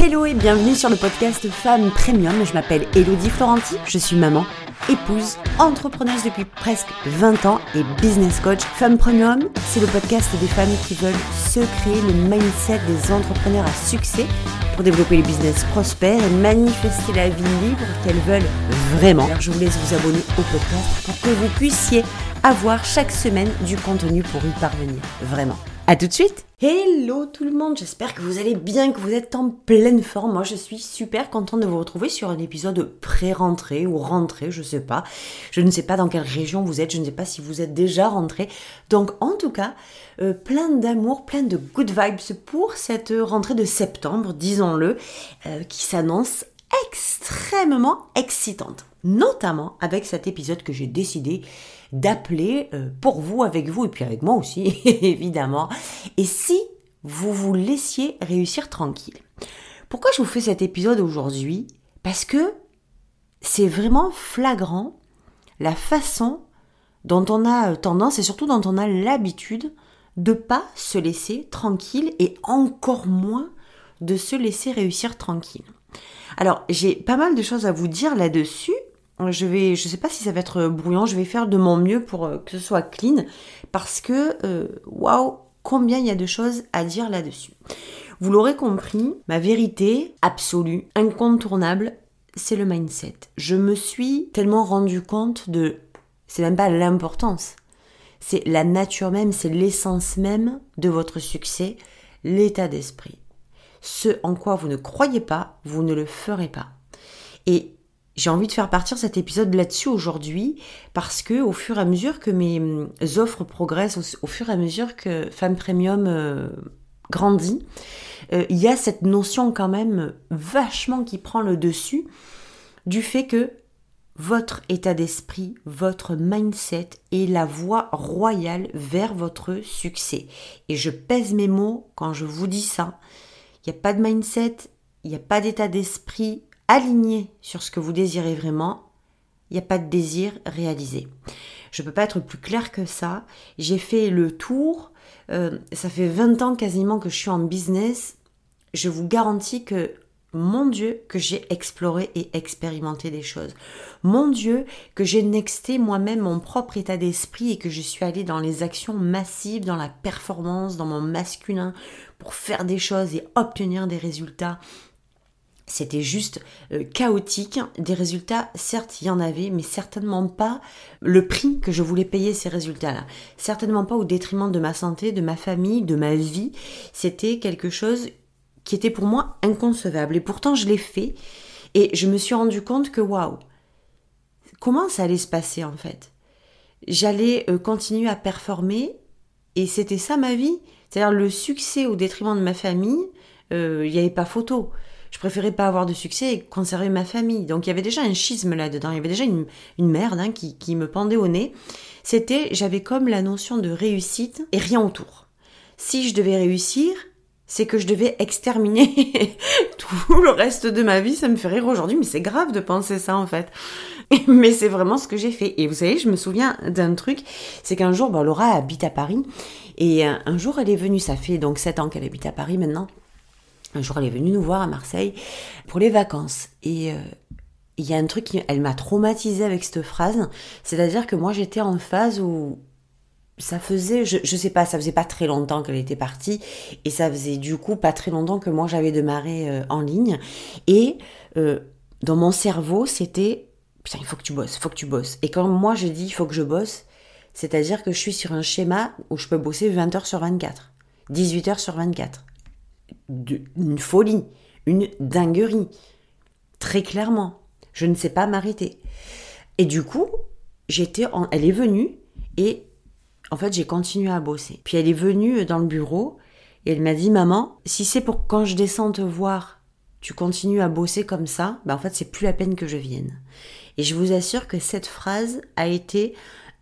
Hello et bienvenue sur le podcast Femme Premium. Je m'appelle Elodie Florenti, je suis maman, épouse, entrepreneuse depuis presque 20 ans et business coach. Femme Premium, c'est le podcast des femmes qui veulent se créer le mindset des entrepreneurs à succès pour développer les business prospères et manifester la vie libre qu'elles veulent vraiment. Je vous laisse vous abonner au podcast pour que vous puissiez avoir chaque semaine du contenu pour y parvenir. Vraiment. À tout de suite Hello tout le monde, j'espère que vous allez bien, que vous êtes en pleine forme. Moi je suis super contente de vous retrouver sur un épisode pré-rentrée ou rentrée, je sais pas. Je ne sais pas dans quelle région vous êtes, je ne sais pas si vous êtes déjà rentré. Donc en tout cas, euh, plein d'amour, plein de good vibes pour cette rentrée de septembre, disons-le, euh, qui s'annonce extrêmement excitante. Notamment avec cet épisode que j'ai décidé d'appeler euh, pour vous, avec vous et puis avec moi aussi, évidemment. Et si vous vous laissiez réussir tranquille. Pourquoi je vous fais cet épisode aujourd'hui? Parce que c'est vraiment flagrant la façon dont on a tendance et surtout dont on a l'habitude de pas se laisser tranquille et encore moins de se laisser réussir tranquille. Alors, j'ai pas mal de choses à vous dire là-dessus je vais, je sais pas si ça va être brouillant, je vais faire de mon mieux pour euh, que ce soit clean parce que euh, waouh, combien il y a de choses à dire là-dessus. Vous l'aurez compris, ma vérité absolue, incontournable, c'est le mindset. Je me suis tellement rendu compte de c'est même pas l'importance. C'est la nature même, c'est l'essence même de votre succès, l'état d'esprit. Ce en quoi vous ne croyez pas, vous ne le ferez pas. Et j'ai envie de faire partir cet épisode là-dessus aujourd'hui parce que au fur et à mesure que mes hum, offres progressent, au, fur et à mesure que Femme Premium euh, grandit, euh, il y a cette notion quand même vachement qui prend le dessus du fait que votre état d'esprit, votre mindset est la voie royale vers votre succès. Et je pèse mes mots quand je vous dis ça. N'y a pas de mindset, il n'y a pas d'état d'esprit aligné sur ce que vous désirez vraiment, il n'y a pas de désir réalisé. Je ne peux pas être plus clair que ça. J'ai fait le tour. Euh, ça fait 20 ans quasiment que je suis en business. Je vous garantis que, mon Dieu, que j'ai exploré et expérimenté des choses. Mon Dieu, que j'ai nexté moi-même mon propre état d'esprit et que je suis allée dans les actions massives, dans la performance, dans mon masculin, pour faire des choses et obtenir des résultats c'était juste euh, chaotique. Des résultats, certes, il y en avait, mais certainement pas le prix que je voulais payer ces résultats-là. Certainement pas au détriment de ma santé, de ma famille, de ma vie. C'était quelque chose qui était pour moi inconcevable. Et pourtant, je l'ai fait. Et je me suis rendu compte que, waouh, comment ça allait se passer en fait? J'allais euh, continuer à performer et c'était ça ma vie. C'est-à-dire le succès au détriment de ma famille, euh, il n'y avait pas photo je préférais pas avoir de succès et conserver ma famille. Donc il y avait déjà un schisme là-dedans, il y avait déjà une, merde hein, qui, qui me pendait au nez. C'était, j'avais comme la notion de réussite et rien autour. Si je devais réussir, c'est que je devais exterminer tout le reste de ma vie. Ça me fait rire aujourd'hui, mais c'est grave de penser ça en fait. mais c'est vraiment ce que j'ai fait. Et vous savez, je me souviens d'un truc, c'est qu'un jour, Laura habite à Paris, et un jour elle est venue, ça fait donc 7 ans qu'elle habite à Paris maintenant, un jour, elle est venue nous voir à Marseille pour les vacances. Et euh, il y a un truc qui elle m'a traumatisée avec cette phrase. C'est-à-dire que moi, j'étais en phase où ça faisait, je, je sais pas, ça faisait pas très longtemps qu'elle était partie. Et ça faisait du coup pas très longtemps que moi, j'avais démarré euh, en ligne. Et euh, dans mon cerveau, c'était, putain, il faut que tu bosses, il faut que tu bosses. Et quand moi, je dis, il faut que je bosse, c'est-à-dire que je suis sur un schéma où je peux bosser 20 heures sur 24, 18 heures sur 24 une folie, une dinguerie. Très clairement. Je ne sais pas m'arrêter. Et du coup, j'étais elle est venue et en fait, j'ai continué à bosser. Puis elle est venue dans le bureau et elle m'a dit "Maman, si c'est pour quand je descends te voir, tu continues à bosser comme ça, ben en fait, c'est plus la peine que je vienne." Et je vous assure que cette phrase a été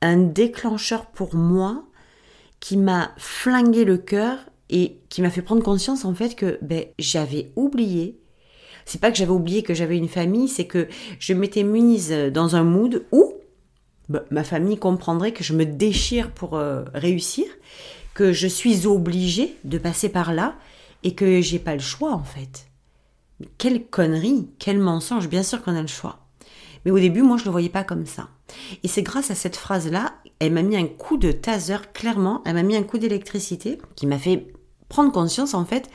un déclencheur pour moi qui m'a flingué le cœur et qui m'a fait prendre conscience en fait que ben, j'avais oublié. C'est pas que j'avais oublié que j'avais une famille, c'est que je m'étais mise dans un mood où ben, ma famille comprendrait que je me déchire pour euh, réussir, que je suis obligée de passer par là et que j'ai pas le choix en fait. quelle connerie, quel mensonge, bien sûr qu'on a le choix. Mais au début, moi, je ne le voyais pas comme ça. Et c'est grâce à cette phrase-là, elle m'a mis un coup de taser, clairement, elle m'a mis un coup d'électricité qui m'a fait prendre conscience, en fait,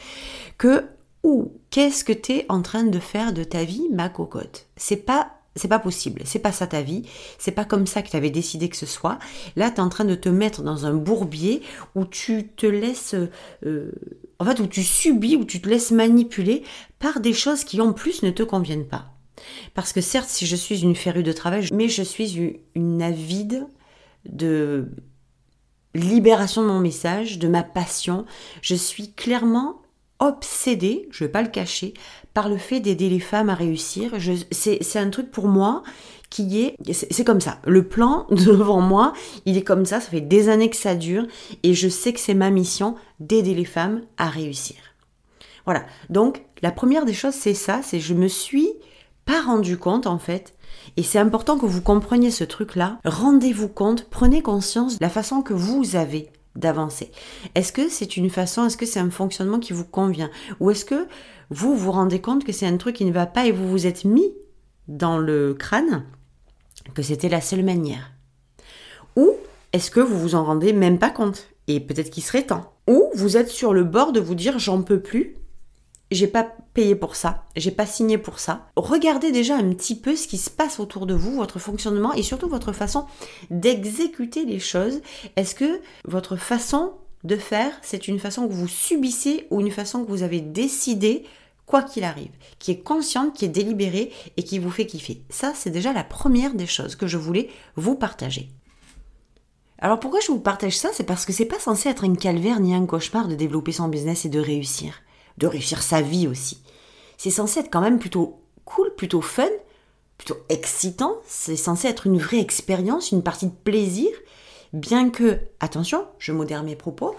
que, ou qu'est-ce que tu es en train de faire de ta vie, ma cocotte? C'est pas c'est pas possible, c'est pas ça ta vie, c'est pas comme ça que tu avais décidé que ce soit. Là, tu es en train de te mettre dans un bourbier où tu te laisses euh, en fait où tu subis où tu te laisses manipuler par des choses qui en plus ne te conviennent pas. Parce que certes, si je suis une férue de travail, mais je suis une avide de libération de mon message, de ma passion. Je suis clairement obsédée, je vais pas le cacher, par le fait d'aider les femmes à réussir. C'est un truc pour moi qui est... C'est comme ça. Le plan devant moi, il est comme ça. Ça fait des années que ça dure. Et je sais que c'est ma mission d'aider les femmes à réussir. Voilà. Donc, la première des choses, c'est ça. C'est je me suis pas rendu compte, en fait, et c'est important que vous compreniez ce truc-là. Rendez-vous compte, prenez conscience de la façon que vous avez d'avancer. Est-ce que c'est une façon, est-ce que c'est un fonctionnement qui vous convient? Ou est-ce que vous vous rendez compte que c'est un truc qui ne va pas et vous vous êtes mis dans le crâne que c'était la seule manière? Ou est-ce que vous vous en rendez même pas compte Et peut-être qu'il serait temps? Ou vous êtes sur le bord de vous dire j'en peux plus j'ai pas payé pour ça, j'ai pas signé pour ça. Regardez déjà un petit peu ce qui se passe autour de vous, votre fonctionnement et surtout votre façon d'exécuter les choses. Est-ce que votre façon de faire, c'est une façon que vous subissez ou une façon que vous avez décidé quoi qu'il arrive, qui est consciente, qui est délibérée et qui vous fait kiffer? Ça, c'est déjà la première des choses que je voulais vous partager. Alors pourquoi je vous partage ça? C'est parce que c'est pas censé être un calvaire ni un cauchemar de développer son business et de réussir de réussir sa vie aussi. C'est censé être quand même plutôt cool, plutôt fun, plutôt excitant. C'est censé être une vraie expérience, une partie de plaisir. Bien que, attention, je modère mes propos,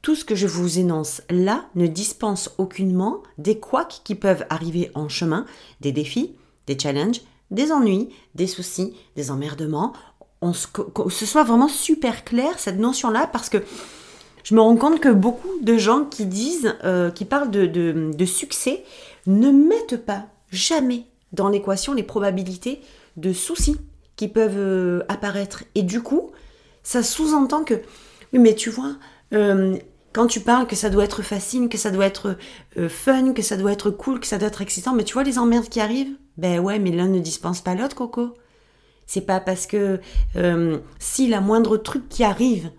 tout ce que je vous énonce là ne dispense aucunement des couacs qui peuvent arriver en chemin, des défis, des challenges, des ennuis, des soucis, des emmerdements. On se, que ce soit vraiment super clair cette notion-là parce que je me rends compte que beaucoup de gens qui disent, euh, qui parlent de, succès, ne mettent pas jamais dans l'équation les probabilités de soucis qui peuvent euh, apparaître. Et du coup, ça sous-entend que, oui, mais tu vois, euh, quand tu parles que ça doit être facile, que ça doit être fun, que ça doit être cool, que ça doit être excitant, mais tu vois les emmerdes qui arrivent? Ben ouais, mais l'un ne dispense pas l'autre, Coco. C'est pas parce que si la moindre truc qui arrive,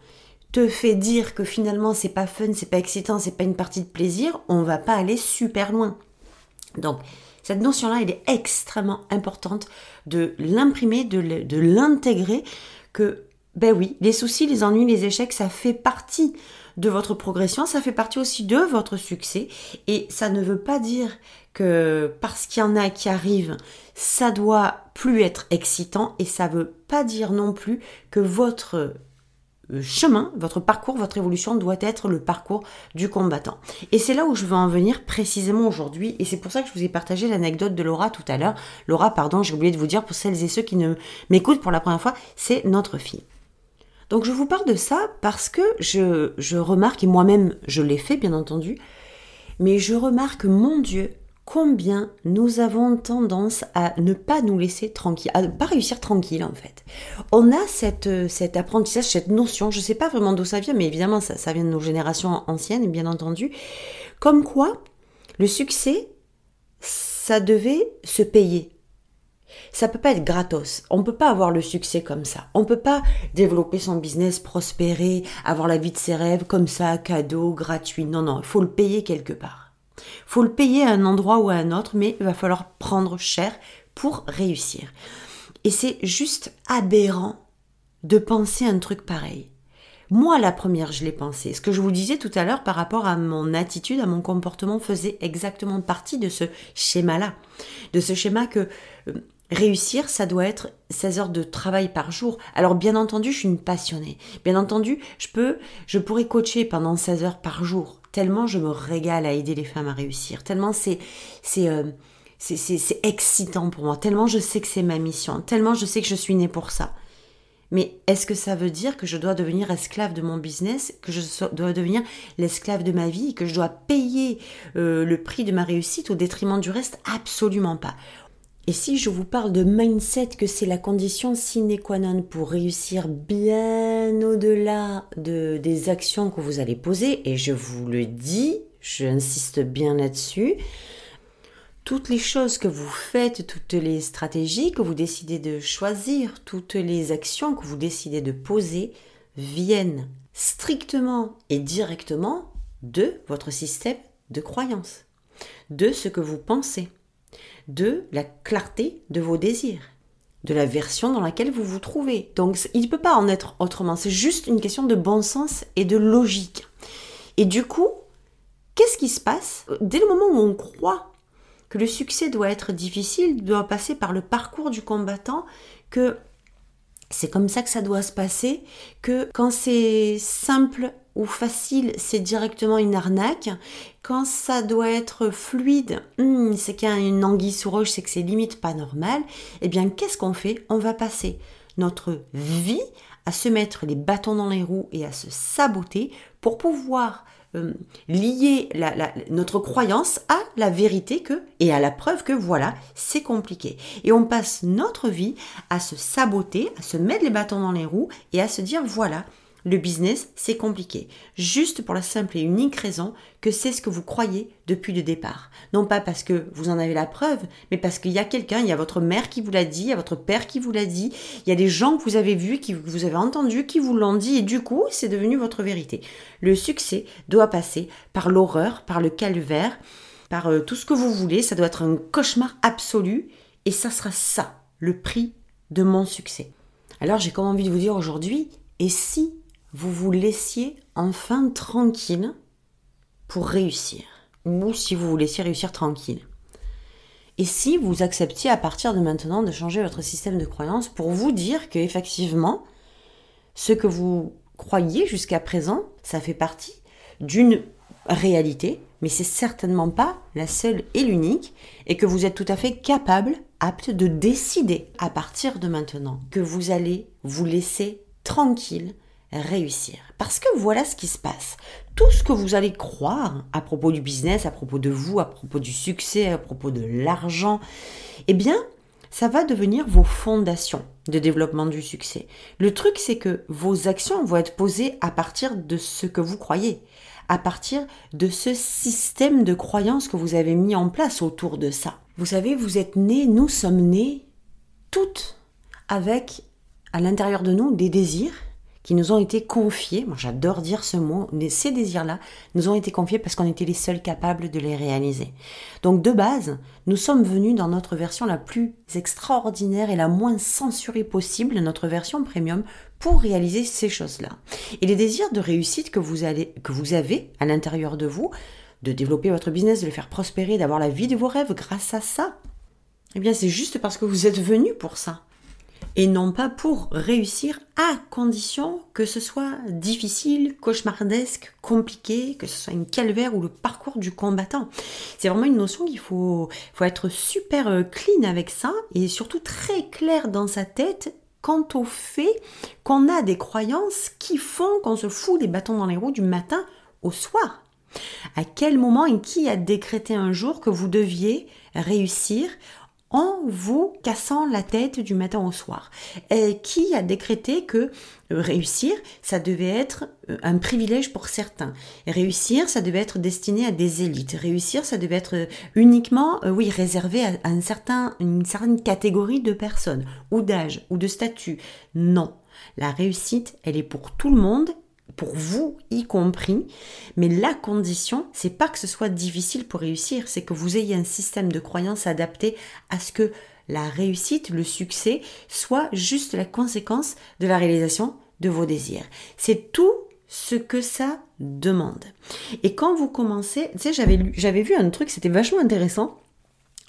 te fait dire que finalement c'est pas fun, c'est pas excitant, c'est pas une partie de plaisir, on va pas aller super loin. Donc, cette notion-là, elle est extrêmement importante de l'imprimer, de l'intégrer, que, ben oui, les soucis, les ennuis, les échecs, ça fait partie de votre progression, ça fait partie aussi de votre succès, et ça ne veut pas dire que parce qu'il y en a qui arrivent, ça doit plus être excitant, et ça veut pas dire non plus que votre chemin, votre parcours, votre évolution doit être le parcours du combattant. Et c'est là où je veux en venir précisément aujourd'hui, et c'est pour ça que je vous ai partagé l'anecdote de Laura tout à l'heure. Laura, pardon, j'ai oublié de vous dire pour celles et ceux qui ne m'écoutent pour la première fois, c'est notre fille. Donc je vous parle de ça parce que je, je remarque, et moi-même je l'ai fait bien entendu, mais je remarque, mon Dieu, combien nous avons tendance à ne pas nous laisser tranquille, à ne pas réussir tranquille en fait. On a cette, euh, cet apprentissage, cette notion, je ne sais pas vraiment d'où ça vient, mais évidemment ça, ça vient de nos générations anciennes, bien entendu, comme quoi le succès, ça devait se payer. Ça peut pas être gratos. On peut pas avoir le succès comme ça. On peut pas développer son business, prospérer, avoir la vie de ses rêves comme ça, cadeau, gratuit. Non, non, il faut le payer quelque part faut le payer à un endroit ou à un autre, mais il va falloir prendre cher pour réussir. Et c'est juste aberrant de penser un truc pareil. Moi, la première, je l'ai pensé. Ce que je vous disais tout à l'heure par rapport à mon attitude, à mon comportement, faisait exactement partie de ce schéma-là. De ce schéma que euh, réussir, ça doit être 16 heures de travail par jour. Alors, bien entendu, je suis une passionnée. Bien entendu, je peux, je pourrais coacher pendant 16 heures par jour tellement je me régale à aider les femmes à réussir, tellement c'est c'est euh, c'est excitant pour moi, tellement je sais que c'est ma mission, tellement je sais que je suis née pour ça. Mais est-ce que ça veut dire que je dois devenir esclave de mon business, que je dois devenir l'esclave de ma vie, que je dois payer euh, le prix de ma réussite au détriment du reste? Absolument pas. Et si je vous parle de mindset, que c'est la condition sine qua non pour réussir bien au-delà de, des actions que vous allez poser, et je vous le dis, j'insiste bien là-dessus, toutes les choses que vous faites, toutes les stratégies que vous décidez de choisir, toutes les actions que vous décidez de poser viennent strictement et directement de votre système de croyance, de ce que vous pensez, de la clarté de vos désirs, de la version dans laquelle vous vous trouvez. Donc il ne peut pas en être autrement, c'est juste une question de bon sens et de logique. Et du coup, qu'est-ce qui se passe? Dès le moment où on croit que le succès doit être difficile, doit passer par le parcours du combattant, que c'est comme ça que ça doit se passer, que quand c'est simple ou facile, c'est directement une arnaque. Quand ça doit être fluide, hmm, c'est qu'il y a une anguille sous roche, c'est que c'est limite pas normal. Eh bien, qu'est-ce qu'on fait? On va passer notre vie à se mettre les bâtons dans les roues et à se saboter pour pouvoir euh, lier notre croyance à la vérité que et à la preuve que voilà, c'est compliqué. Et on passe notre vie à se saboter, à se mettre les bâtons dans les roues et à se dire voilà, le business, c'est compliqué. Juste pour la simple et unique raison que c'est ce que vous croyez depuis le départ. Non pas parce que vous en avez la preuve, mais parce qu'il y a quelqu'un, il y a votre mère qui vous l'a dit, il y a votre père qui vous l'a dit, il y a des gens que vous avez vus, qui vous avez entendus, qui vous l'ont dit, et du coup, c'est devenu votre vérité. Le succès doit passer par l'horreur, par le calvaire, par euh, tout ce que vous voulez. Ça doit être un cauchemar absolu, et ça sera ça, le prix de mon succès. Alors j'ai comme envie de vous dire aujourd'hui, et si vous vous laissiez enfin tranquille pour réussir. Ou si vous vous laissiez réussir tranquille. Et si vous acceptiez à partir de maintenant de changer votre système de croyance pour vous dire que effectivement, ce que vous croyez jusqu'à présent, ça fait partie d'une réalité, mais c'est certainement pas la seule et l'unique, et que vous êtes tout à fait capable, apte de décider à partir de maintenant que vous allez vous laisser tranquille réussir. Parce que voilà ce qui se passe. Tout ce que vous allez croire à propos du business, à propos de vous, à propos du succès, à propos de l'argent, eh bien, ça va devenir vos fondations de développement du succès. Le truc, c'est que vos actions vont être posées à partir de ce que vous croyez, à partir de ce système de croyances que vous avez mis en place autour de ça. Vous savez, vous êtes nés, nous sommes nés toutes avec à l'intérieur de nous des désirs qui nous ont été confiés, moi j'adore dire ce mot, ces désirs-là nous ont été confiés parce qu'on était les seuls capables de les réaliser. Donc de base, nous sommes venus dans notre version la plus extraordinaire et la moins censurée possible, notre version premium, pour réaliser ces choses-là. Et les désirs de réussite que vous, allez, que vous avez à l'intérieur de vous, de développer votre business, de le faire prospérer, d'avoir la vie de vos rêves grâce à ça, eh bien c'est juste parce que vous êtes venus pour ça et non pas pour réussir à condition que ce soit difficile, cauchemardesque, compliqué, que ce soit une calvaire ou le parcours du combattant. C'est vraiment une notion qu'il faut, faut être super euh, clean avec ça et surtout très clair dans sa tête quant au fait qu'on a des croyances qui font qu'on se fout des bâtons dans les roues du matin au soir. À quel moment et qui a décrété un jour que vous deviez réussir en vous cassant la tête du matin au soir. Et qui a décrété que euh, réussir, ça devait être euh, un privilège pour certains. réussir, ça devait être destiné à des élites. Réussir, ça devait être euh, uniquement, oui, réservé à, un certain, une certaine catégorie de personnes, ou d'âge, ou de statut. Non. La réussite, elle est pour tout le monde pour vous y compris. Mais la condition, c'est pas que ce soit difficile pour réussir, c'est que vous ayez un système de croyance adapté à ce que la réussite, le succès, soit juste la conséquence de la réalisation de vos désirs. C'est tout ce que ça demande. Et quand vous commencez, tu sais, j'avais, j'avais vu un truc, c'était vachement intéressant.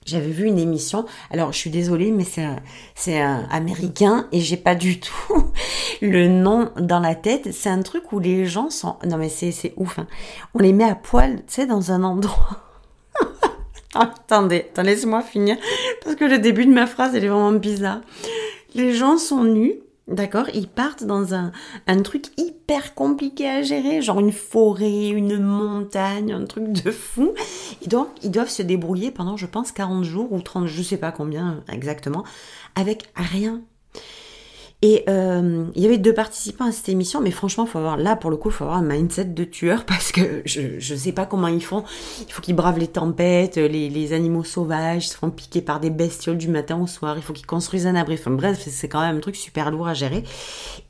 J'avais vu une émission. Alors, je suis désolée, mais c'est c'est américain et j'ai pas du tout le nom dans la tête. C'est un truc où les gens sont. Non, mais c'est c'est ouf. Hein. On les met à poil, tu sais, dans un endroit. attendez, attendez, laissez-moi finir parce que le début de ma phrase elle est vraiment bizarre. Les gens sont nus D'accord Ils partent dans un, truc hyper compliqué à gérer, genre une forêt, une montagne, un truc de fou. Et donc, ils doivent se débrouiller pendant, je pense, 40 jours ou 30, je sais pas combien exactement, avec rien. Et euh, il y avait deux participants à cette émission, mais franchement, faut avoir là pour le coup, faut avoir un mindset de tueur parce que je ne sais pas comment ils font. Il faut qu'ils bravent les tempêtes, les, animaux sauvages, ils se font piquer par des bestioles du matin au soir. Il faut qu'ils construisent un abri. Bref, c'est quand même un truc super lourd à gérer.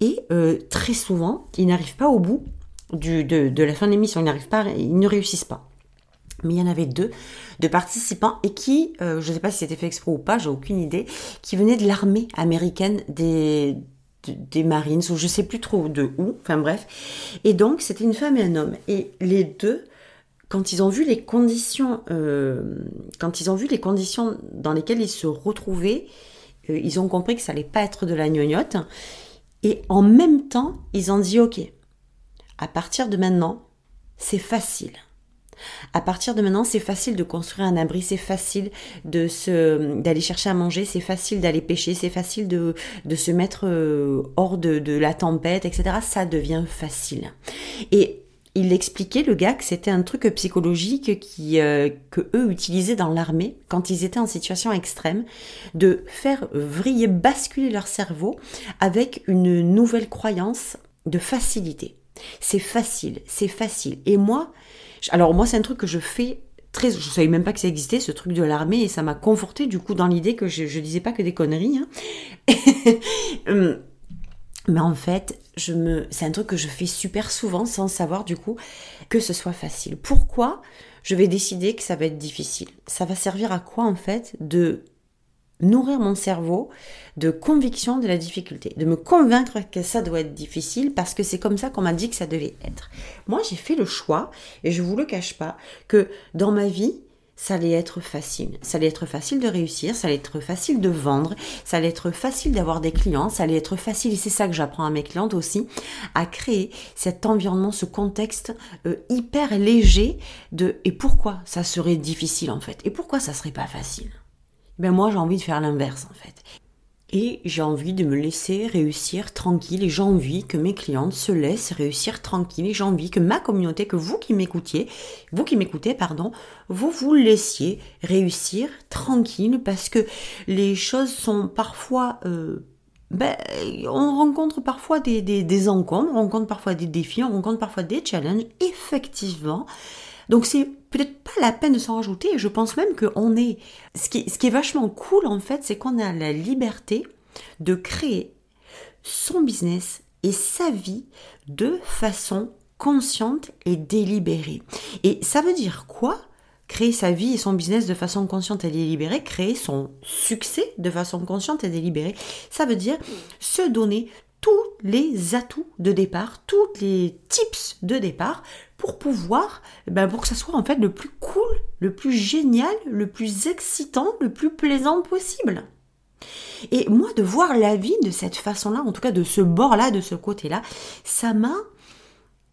Et euh, très souvent, ils n'arrivent pas au bout de, de la fin de l'émission. Ils n'arrivent pas, ils ne réussissent pas mais il y en avait deux de participants et qui, euh, je ne sais pas si c'était fait exprès ou pas, j'ai aucune idée, qui venaient de l'armée américaine des, des Marines ou je sais plus trop de où, enfin bref. Et donc c'était une femme et un homme. Et les deux, quand ils ont vu les conditions, euh, quand ils ont vu les conditions dans lesquelles ils se retrouvaient, euh, ils ont compris que ça allait pas être de la gnognotte. Et en même temps ils ont dit ok, à partir de maintenant c'est facile à partir de maintenant, c'est facile de construire un abri, c'est facile de se, d'aller chercher à manger, c'est facile d'aller pêcher, c'est facile de, de se mettre euh, hors de, de la tempête, etc. Ça devient facile. Et il expliquait, le gars, que c'était un truc psychologique qui, euh, que eux utilisaient dans l'armée quand ils étaient en situation extrême, de faire vriller, basculer leur cerveau avec une nouvelle croyance de facilité. C'est facile, c'est facile. Et moi, alors moi, c'est un truc que je fais très... Je savais même pas que ça existait, ce truc de l'armée, et ça m'a conforté du coup dans l'idée que je, je disais pas que des conneries. Hein. Hum. Mais en fait, je me, c'est un truc que je fais super souvent sans savoir du coup que ce soit facile. Pourquoi je vais décider que ça va être difficile? Ça va servir à quoi en fait de nourrir mon cerveau de conviction de la difficulté, de me convaincre que ça doit être difficile parce que c'est comme ça qu'on m'a dit que ça devait être. Moi, j'ai fait le choix, et je vous le cache pas, que dans ma vie, ça allait être facile. Ça allait être facile de réussir, ça allait être facile de vendre, ça allait être facile d'avoir des clients, ça allait être facile, et c'est ça que j'apprends à mes clientes aussi, à créer cet environnement, ce contexte euh, hyper léger de et pourquoi ça serait difficile en fait, et pourquoi ça serait pas facile? Ben moi j'ai envie de faire l'inverse en fait. Et j'ai envie de me laisser réussir tranquille et j'ai envie que mes clientes se laissent réussir tranquille et j'ai envie que ma communauté, que vous qui m'écoutiez, vous qui m'écoutez, pardon, vous vous laissiez réussir tranquille parce que les choses sont parfois... Euh, ben, on rencontre parfois des, des, des encombres, on rencontre parfois des défis, on rencontre parfois des challenges, effectivement. Donc c'est peut-être pas la peine de s'en rajouter. Je pense même qu'on est. Ce qui, est vachement cool en fait, c'est qu'on a la liberté de créer son business et sa vie de façon consciente et délibérée. Et ça veut dire quoi Créer sa vie et son business de façon consciente et délibérée, créer son succès de façon consciente et délibérée, ça veut dire se donner tous les atouts de départ, tous les tips de départ pour pouvoir, ben pour que ça soit en fait le plus cool, le plus génial, le plus excitant, le plus plaisant possible. Et moi, de voir la vie de cette façon-là, en tout cas de ce bord-là, de ce côté-là, ça m'a,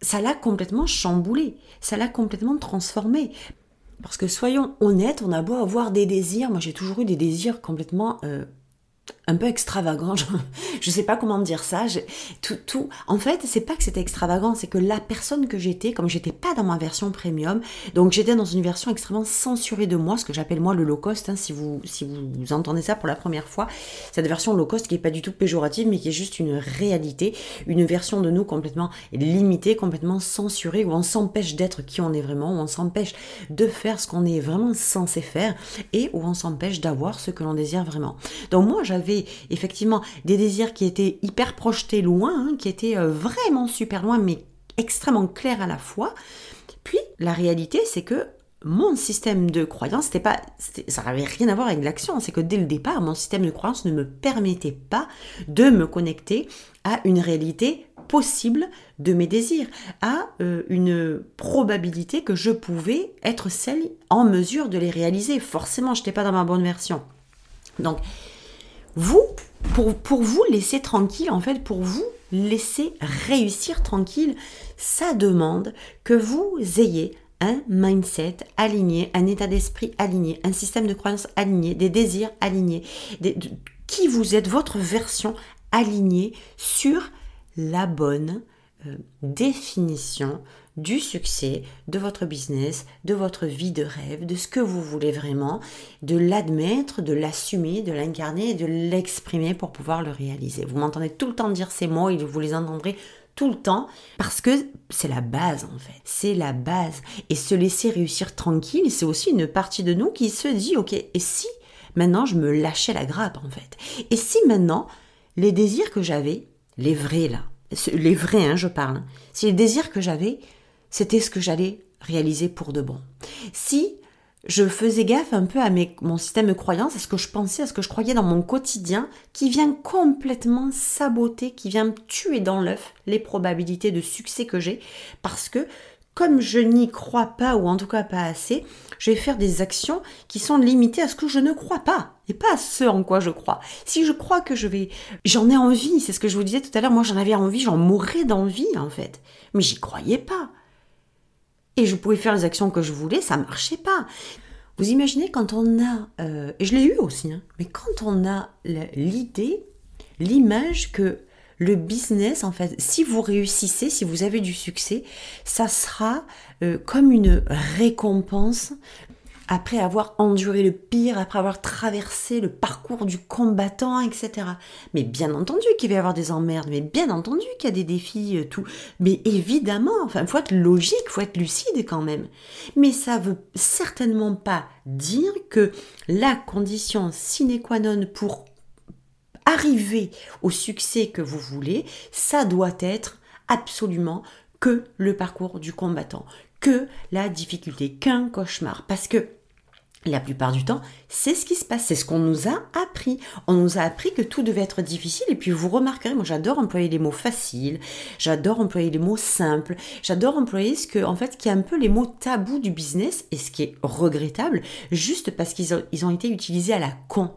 ça l'a complètement chamboulé, ça l'a complètement transformé. Parce que soyons honnêtes, on a beau avoir des désirs, moi j'ai toujours eu des désirs complètement euh, un peu extravagant. Je, sais pas comment dire ça. tout, tout. En fait, c'est pas que c'était extravagant, c'est que la personne que j'étais, comme j'étais pas dans ma version premium, donc j'étais dans une version extrêmement censurée de moi, ce que j'appelle moi le low cost. Hein, si vous si vous entendez ça pour la première fois, cette version low cost qui est pas du tout péjorative, mais qui est juste une réalité, une version de nous complètement limitée, complètement censurée, où on s'empêche d'être qui on est vraiment, où on s'empêche de faire ce qu'on est vraiment censé faire, et où on s'empêche d'avoir ce que l'on désire vraiment. Donc moi, j'avais effectivement des désirs qui étaient hyper projetés loin, hein, qui étaient euh, vraiment super loin, mais extrêmement clairs à la fois. Puis la réalité, c'est que mon système de croyance, c'était pas, ça n'avait rien à voir avec l'action. C'est que dès le départ, mon système de croyance ne me permettait pas de me connecter à une réalité possible de mes désirs, à euh, une probabilité que je pouvais être celle en mesure de les réaliser. Forcément, je n'étais pas dans ma bonne version. Donc, vous, pour, vous laisser tranquille, en fait, pour vous laisser réussir tranquille, ça demande que vous ayez un mindset aligné, un état d'esprit aligné, un système de croyance aligné, des désirs alignés, qui vous êtes, votre version aligné sur la bonne euh, définition du succès de votre business, de votre vie de rêve, de ce que vous voulez vraiment, de l'admettre, de l'assumer, de l'incarner et de l'exprimer pour pouvoir le réaliser. Vous m'entendez tout le temps dire ces mots et vous les entendrez tout le temps parce que c'est la base en fait. C'est la base. Et se laisser réussir tranquille, c'est aussi une partie de nous qui se dit ok, et si maintenant je me lâchais la grappe en fait? Et si maintenant les désirs que j'avais, les vrais là, les vrais hein, je parle, si les désirs que j'avais, c'était ce que j'allais réaliser pour de bon. Si je faisais gaffe un peu à mon système de croyance, à ce que je pensais, à ce que je croyais dans mon quotidien, qui vient complètement saboter, qui vient tuer dans l'œuf les probabilités de succès que j'ai, parce que comme je n'y crois pas, ou en tout cas pas assez, je vais faire des actions qui sont limitées à ce que je ne crois pas, et pas à ce en quoi je crois. Si je crois que je vais... J'en ai envie, c'est ce que je vous disais tout à l'heure, moi j'en avais envie, j'en mourrais d'envie en fait. Mais j'y croyais pas. Et je pouvais faire les actions que je voulais, ça marchait pas. Vous imaginez quand on a, euh, et je l'ai eu aussi, hein, mais quand on a l'idée, l'image que le business, en fait, si vous réussissez, si vous avez du succès, ça sera euh, comme une récompense après avoir enduré le pire, après avoir traversé le parcours du combattant, etc. Mais bien entendu qu'il va y avoir des emmerdes, mais bien entendu qu'il y a des défis, euh, tout. Mais évidemment, enfin, faut être logique, faut être lucide quand même. Mais ça veut certainement pas dire que la condition sine qua non pour arriver au succès que vous voulez, ça doit être absolument que le parcours du combattant, que la difficulté, qu'un cauchemar. Parce que la plupart du temps, c'est ce qui se passe, c'est ce qu'on nous a appris. On nous a appris que tout devait être difficile et puis vous remarquerez, moi j'adore employer les mots faciles, j'adore employer les mots simples, j'adore employer ce que, en fait, qui est un peu les mots tabous du business et ce qui est regrettable, juste parce qu'ils ont, ils ont été utilisés à la con.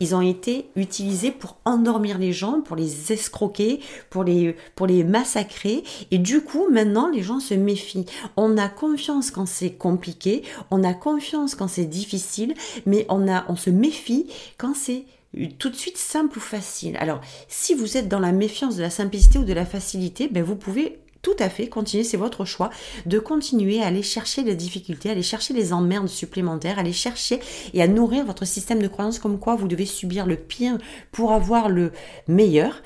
Ils ont été utilisés pour endormir les gens, pour les escroquer, pour les, pour les massacrer et du coup, maintenant, les gens se méfient. On a confiance quand c'est compliqué, on a confiance quand c'est difficile difficile, mais on, a, on se méfie quand c'est tout de suite simple ou facile. Alors, si vous êtes dans la méfiance de la simplicité ou de la facilité, ben vous pouvez tout à fait continuer, c'est votre choix, de continuer à aller chercher les difficultés, aller chercher les emmerdes supplémentaires, aller chercher et à nourrir votre système de croyance comme quoi vous devez subir le pire pour avoir le meilleur.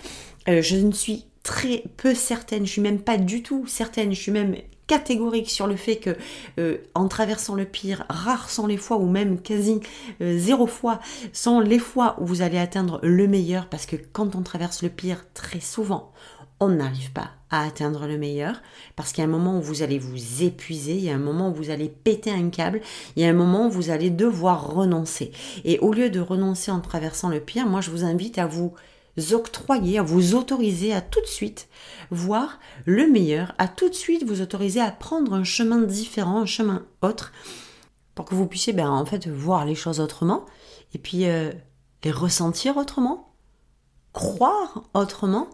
Euh, je ne suis très peu certaine, je suis même pas du tout certaine, je suis même catégorique sur le fait que euh, en traversant le pire, rares sont les fois ou même quasi euh, zéro fois sont les fois où vous allez atteindre le meilleur parce que quand on traverse le pire, très souvent, on n'arrive pas à atteindre le meilleur parce qu'il y a un moment où vous allez vous épuiser, il y a un moment où vous allez péter un câble, il y a un moment où vous allez devoir renoncer. Et au lieu de renoncer en traversant le pire, moi je vous invite à vous octroyer, à vous autoriser à tout de suite voir le meilleur, à tout de suite vous autoriser à prendre un chemin différent, un chemin autre, pour que vous puissiez ben, en fait voir les choses autrement et puis euh, les ressentir autrement, croire autrement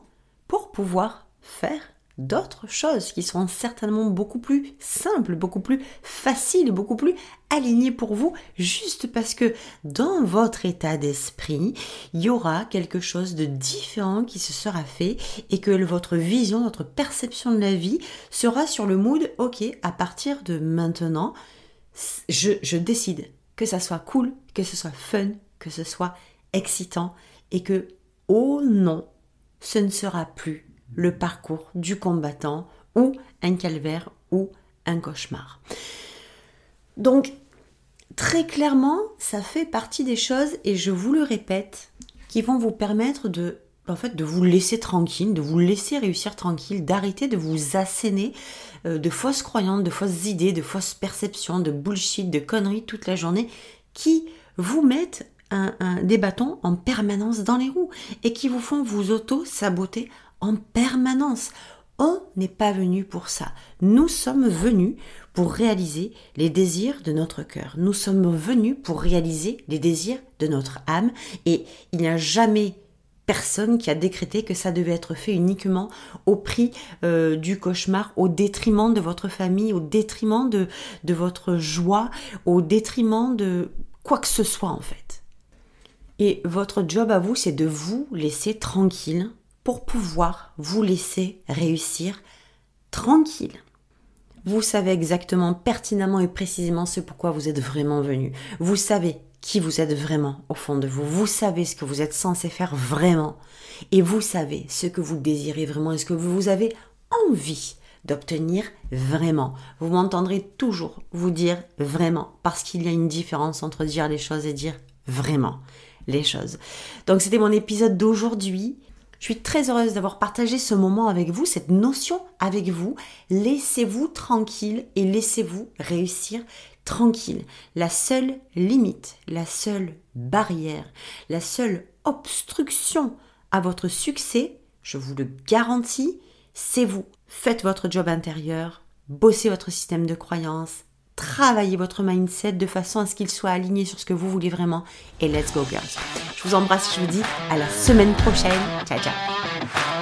pour pouvoir faire d'autres choses qui seront certainement beaucoup plus simples, beaucoup plus faciles, beaucoup plus alignées pour vous, juste parce que dans votre état d'esprit, il y aura quelque chose de différent qui se sera fait et que votre vision, votre perception de la vie sera sur le mood, ok, à partir de maintenant, je, je décide que ça soit cool, que ce soit fun, que ce soit excitant et que, oh non, ce ne sera plus le parcours du combattant ou un calvaire ou un cauchemar. Donc, très clairement, ça fait partie des choses, et je vous le répète, qui vont vous permettre de, en fait, de vous laisser tranquille, de vous laisser réussir tranquille, d'arrêter de vous asséner euh, de fausses croyances, de fausses idées, de fausses perceptions, de bullshit, de conneries toute la journée, qui vous mettent des bâtons en permanence dans les roues et qui vous font vous auto-saboter en permanence. On n'est pas venu pour ça. Nous sommes venus pour réaliser les désirs de notre cœur. Nous sommes venus pour réaliser les désirs de notre âme et il n'y a jamais personne qui a décrété que ça devait être fait uniquement au prix euh, du cauchemar, au détriment de votre famille, au détriment de, de votre joie, au détriment de quoi que ce soit en fait. Et votre job à vous, c'est de vous laisser tranquille pour pouvoir vous laisser réussir tranquille. Vous savez exactement, pertinemment et précisément ce pourquoi vous êtes vraiment venu. Vous savez qui vous êtes vraiment au fond de vous. Vous savez ce que vous êtes censé faire vraiment. Et vous savez ce que vous désirez vraiment et ce que vous avez envie d'obtenir vraiment. Vous m'entendrez toujours vous dire vraiment parce qu'il y a une différence entre dire les choses et dire vraiment les choses. Donc c'était mon épisode d'aujourd'hui. Je suis très heureuse d'avoir partagé ce moment avec vous, cette notion avec vous. Laissez-vous tranquille et laissez-vous réussir tranquille. La seule limite, la seule barrière, la seule obstruction à votre succès, je vous le garantis, c'est vous. Faites votre job intérieur, bossez votre système de croyance, travaillez votre mindset de façon à ce qu'il soit aligné sur ce que vous voulez vraiment. Et let's go girls. Je vous embrasse, je vous dis à la semaine prochaine. Ciao ciao.